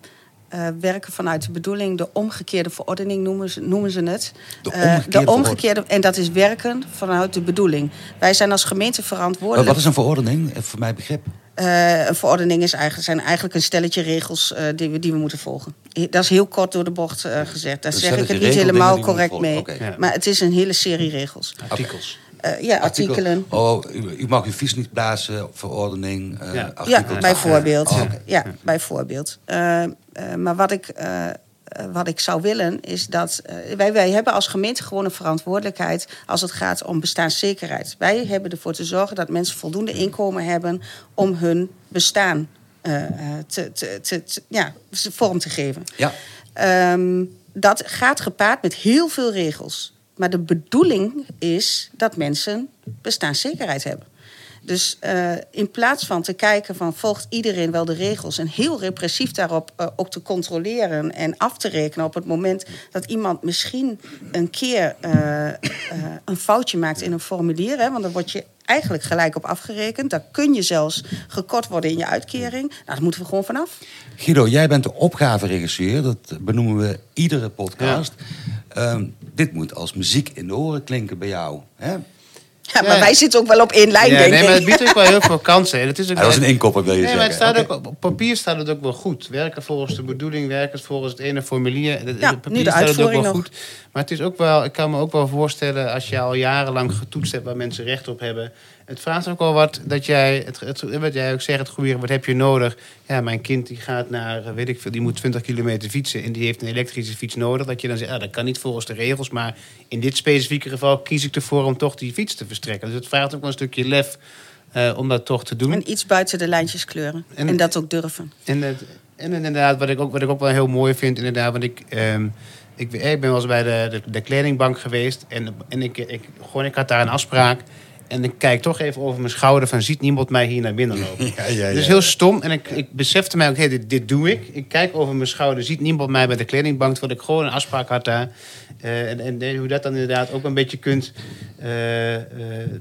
eh, werken vanuit de bedoeling. De omgekeerde verordening noemen ze, noemen ze het. De Eh, omgekeerde de omgekeerde En dat is werken vanuit de bedoeling. Wij zijn als gemeente verantwoordelijk. wat is een verordening? Voor mijn begrip. Eh, een verordening is eigenlijk, zijn eigenlijk een stelletje regels eh, die, we, die we moeten volgen. Dat is heel kort door de bocht eh, gezegd. Daar Een zeg ik stelletje het niet helemaal correct mee. Ja. Maar het is een hele serie regels. Artikels. Eh, ja, artikelen. Oh, u, u mag uw fiets niet plaatsen, verordening, eh Ja. artikel. Ja, bijvoorbeeld. Oh. Ja, bijvoorbeeld. Eh, eh, maar wat ik, wat ik zou willen is dat... wij, wij hebben als gemeente gewoon een verantwoordelijkheid... als het gaat om bestaanszekerheid. Wij hebben ervoor te zorgen dat mensen voldoende inkomen hebben... om hun bestaan eh, eh, te, te, te, te- ja, vorm te geven. Ja, Ehm, dat gaat gepaard met heel veel regels. Maar de bedoeling is dat mensen bestaanszekerheid hebben. Dus eh, in plaats van te kijken van volgt iedereen wel de regels en heel repressief daarop eh, ook te controleren en af te rekenen op het moment dat iemand misschien een keer eh, eh, een foutje maakt in een formulier, hè, want dan word je eigenlijk gelijk op afgerekend. Daar kun je zelfs gekort worden in je uitkering. Nou, daar moeten we gewoon vanaf. Guido, jij bent de opgaveregisseur. Dat benoemen we iedere podcast. Ehm, dit moet als muziek in de oren klinken bij jou. Hè? Ja, maar Ja. wij zitten ook wel op één lijn, Ja, denk nee, ik. maar het biedt ook wel heel veel kansen. En het is ook Hij was een inkopper, wil je Nee, maar het zeggen. staat ook, op papier staat het ook wel goed. Werken volgens de bedoeling, werken volgens het ene formulier. Het- Ja, op papier nu de staat het ook uitvoering wel nog. goed. Maar het is ook wel, ik kan me ook wel voorstellen, als je al jarenlang getoetst hebt waar mensen recht op hebben. Het vraagt ook wel wat dat jij, het, het, wat jij ook zegt, het goede, wat heb je nodig? Ja, mijn kind die gaat naar, eh, weet ik veel, die moet 20 kilometer fietsen en die heeft een elektrische fiets nodig. Dat je dan zegt, ja, dat kan niet volgens de regels, maar in dit specifieke geval kies ik ervoor om toch die fiets te verstrekken. Dus het vraagt ook wel een stukje lef eh, om dat toch te doen. En iets buiten de lijntjes kleuren. En- En, dat ook durven. En inderdaad, wat ik, ook, wat ik ook wel heel mooi vind, inderdaad, want ik, ehm, ik, ik ben wel eens bij de, de, de kledingbank geweest en, en ik, ik, gewoon, ik had daar een afspraak. En ik kijk toch even over mijn schouder van ziet niemand mij hier naar binnen lopen. Ja, ja, Dus ja. heel stom. En ik, ik besefte mij ook, hey, dit, dit doe ik. Ik kijk over mijn schouder, ziet niemand mij bij de kledingbank, terwijl ik gewoon een afspraak had daar. Eh, en, en hoe dat dan inderdaad ook een beetje kunt, eh,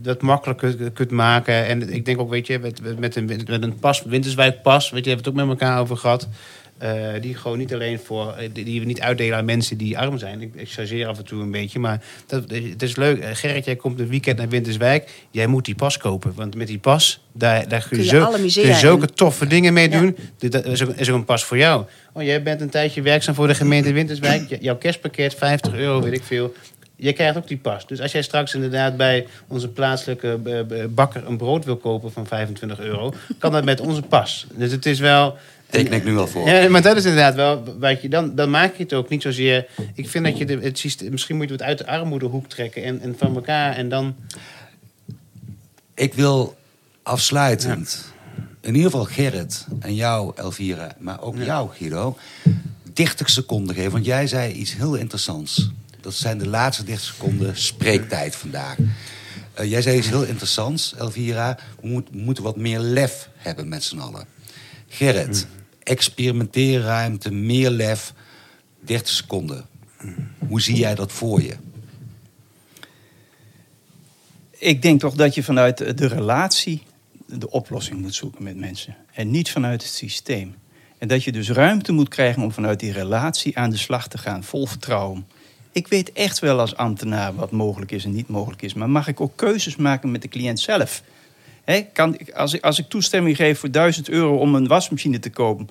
dat makkelijker kunt, kunt maken. En ik denk ook, weet je, met, met, een, met een pas, Winterswijk pas, weet je, hebben we het ook met elkaar over gehad. Eh, die gewoon niet alleen voor, eh, die, we niet uitdelen aan mensen die arm zijn. Ik, ik chargeer af en toe een beetje, maar dat, het is leuk. Eh, Gerrit, jij komt een weekend naar Winterswijk. Jij moet die pas kopen, want met die pas, daar, daar kun je, Kun je zo, kun je zulke toffe dingen mee Ja. doen. Dit- Dat is ook, is ook een pas voor jou. Oh, jij bent een tijdje werkzaam voor de gemeente Winterswijk. Jouw kerstpakket, 50 euro, weet ik veel. Je krijgt ook die pas. Dus als jij straks inderdaad bij onze plaatselijke bakker een brood wil kopen van 25 euro, kan dat met onze pas. Dus het is wel. Teken ik nu al voor. Ja, maar dat is inderdaad wel wat je dan, dan maak je het ook niet zozeer. Ik vind dat je de, het systeem, misschien moet je het uit de armoedehoek trekken en, en van elkaar en dan. Ik wil afsluitend, in ieder geval Gerrit en jou, Elvira, maar ook jou, Guido, 30 seconden geven. Want jij zei iets heel interessants. Dat zijn de laatste 30 seconden spreektijd vandaag. Eh, jij zei iets heel interessants, Elvira. We moet- moeten wat meer lef hebben met z'n allen. Gerrit, experimenteerruimte, meer lef, 30 seconden. Hoe zie jij dat voor je? Ik denk toch dat je vanuit de relatie de oplossing moet zoeken met mensen. En niet vanuit het systeem. En dat je dus ruimte moet krijgen om vanuit die relatie aan de slag te gaan, vol vertrouwen. Ik weet echt wel als ambtenaar wat mogelijk is en niet mogelijk is. Maar mag ik ook keuzes maken met de cliënt zelf? Kan, als, ik, als ik toestemming geef voor 1000 euro om een wasmachine te kopen.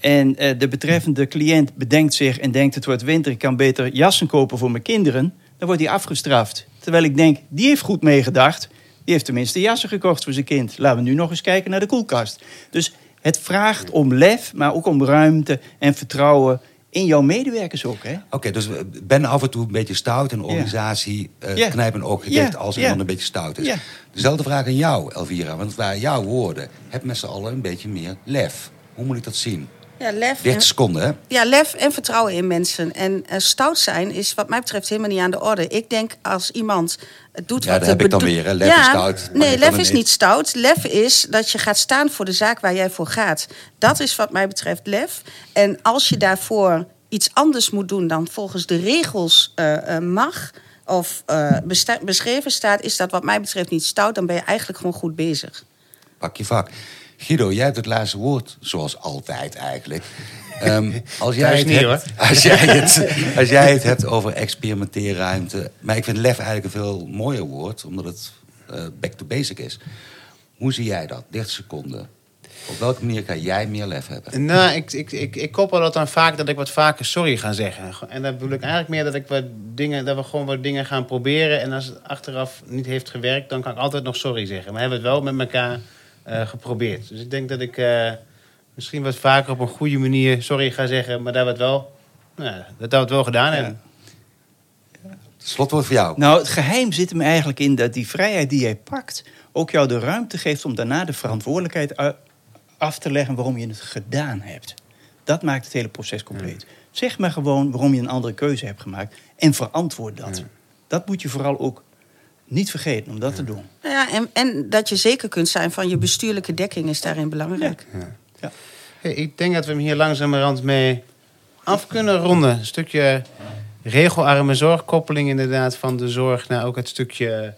En eh, de betreffende cliënt bedenkt zich en denkt: het wordt winter, ik kan beter jassen kopen voor mijn kinderen. Dan wordt hij afgestraft. Terwijl ik denk: die heeft goed meegedacht. Die heeft tenminste jassen gekocht voor zijn kind. Laten we nu nog eens kijken naar de koelkast. Dus het vraagt om lef, maar ook om ruimte en vertrouwen in jouw medewerkers ook. Hè? Oké, dus we- ben af en toe een beetje stout en de organisatie eh Ja. knijp een oog gedicht als iemand een beetje stout is. Dezelfde vraag aan jou, Elvira, want het waren jouw woorden. Heb met z'n allen een beetje meer lef. Hoe moet ik dat zien? Ja, lef 30 en, seconden, hè? ja, lef en vertrouwen in mensen. En eh, stout zijn is wat mij betreft helemaal niet aan de orde. Ik denk als iemand het doet Ja, wat daar de heb ik dan weer, hè. Lef is stout, Nee, lef is niet. stout. Lef is dat je gaat staan voor de zaak waar jij voor gaat. Dat is wat mij betreft lef. En als je daarvoor iets anders moet doen dan volgens de regels eh, eh, mag... of beschreven staat, is dat wat mij betreft niet stout. Dan ben je eigenlijk gewoon goed bezig. Pak je vak. Guido, jij hebt het laatste woord, zoals altijd eigenlijk. Ehm, als, jij het niet, hebt, als, jij het, als jij het hebt over experimenteerruimte... maar ik vind lef eigenlijk een veel mooier woord... omdat het eh, back to basic is. Hoe zie jij dat? 30 seconden. Op welke manier ga jij meer lef hebben? Nou, ik, ik, ik, ik koppel dat dan vaak dat ik wat vaker sorry ga zeggen. En dan bedoel ik eigenlijk meer dat, ik wat dingen, dat we gewoon wat dingen gaan proberen. En als het achteraf niet heeft gewerkt, dan kan ik altijd nog sorry zeggen. Maar hebben we het wel met elkaar geprobeerd. Dus ik denk dat ik eh, misschien wat vaker op een goede manier sorry ga zeggen. Maar dat we het wel, nou, dat we het wel gedaan hebben. Slotwoord voor jou. Nou, het geheim zit hem eigenlijk in dat die vrijheid die jij pakt... ook jou de ruimte geeft om daarna de verantwoordelijkheid af te leggen... waarom je het gedaan hebt. Dat maakt het hele proces compleet. Zeg maar gewoon waarom je een andere keuze hebt gemaakt... en verantwoord dat. Dat moet je vooral ook niet vergeten om dat te doen. Nou ja, en, en dat je zeker kunt zijn van je bestuurlijke dekking is daarin belangrijk. Ja. Hey, ik denk dat we hem hier langzamerhand mee af kunnen ronden. Een stukje regelarme zorgkoppeling inderdaad van de zorg naar ook het stukje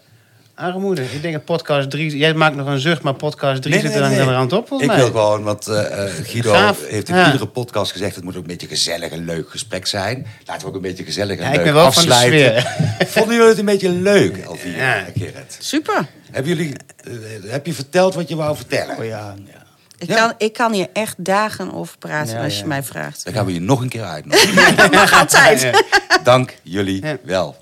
armoede. Ik denk dat podcast 3... Jij maakt nog een zucht, maar podcast 3 Nee, zit nee, er nee. langzamerhand op volgens Ik mij. wil gewoon, want eh, eh, Guido Gaaf. heeft in Ja. iedere podcast gezegd... het moet ook een beetje gezellig en leuk gesprek zijn. Laten we ook een beetje gezellig en Ja, leuk ik ben wel van de afsluiten. Vonden jullie het een beetje leuk, Elvira Ja. Gerrit? Super. Hebben jullie, eh, heb je verteld wat je wou vertellen? Oh ja, ja. Ik, Ja. kan, ik kan hier echt dagen over praten Ja, als je ja. mij vraagt. Dan gaan we je nog een keer uitnodigen. Mag altijd. Dank jullie Ja. wel.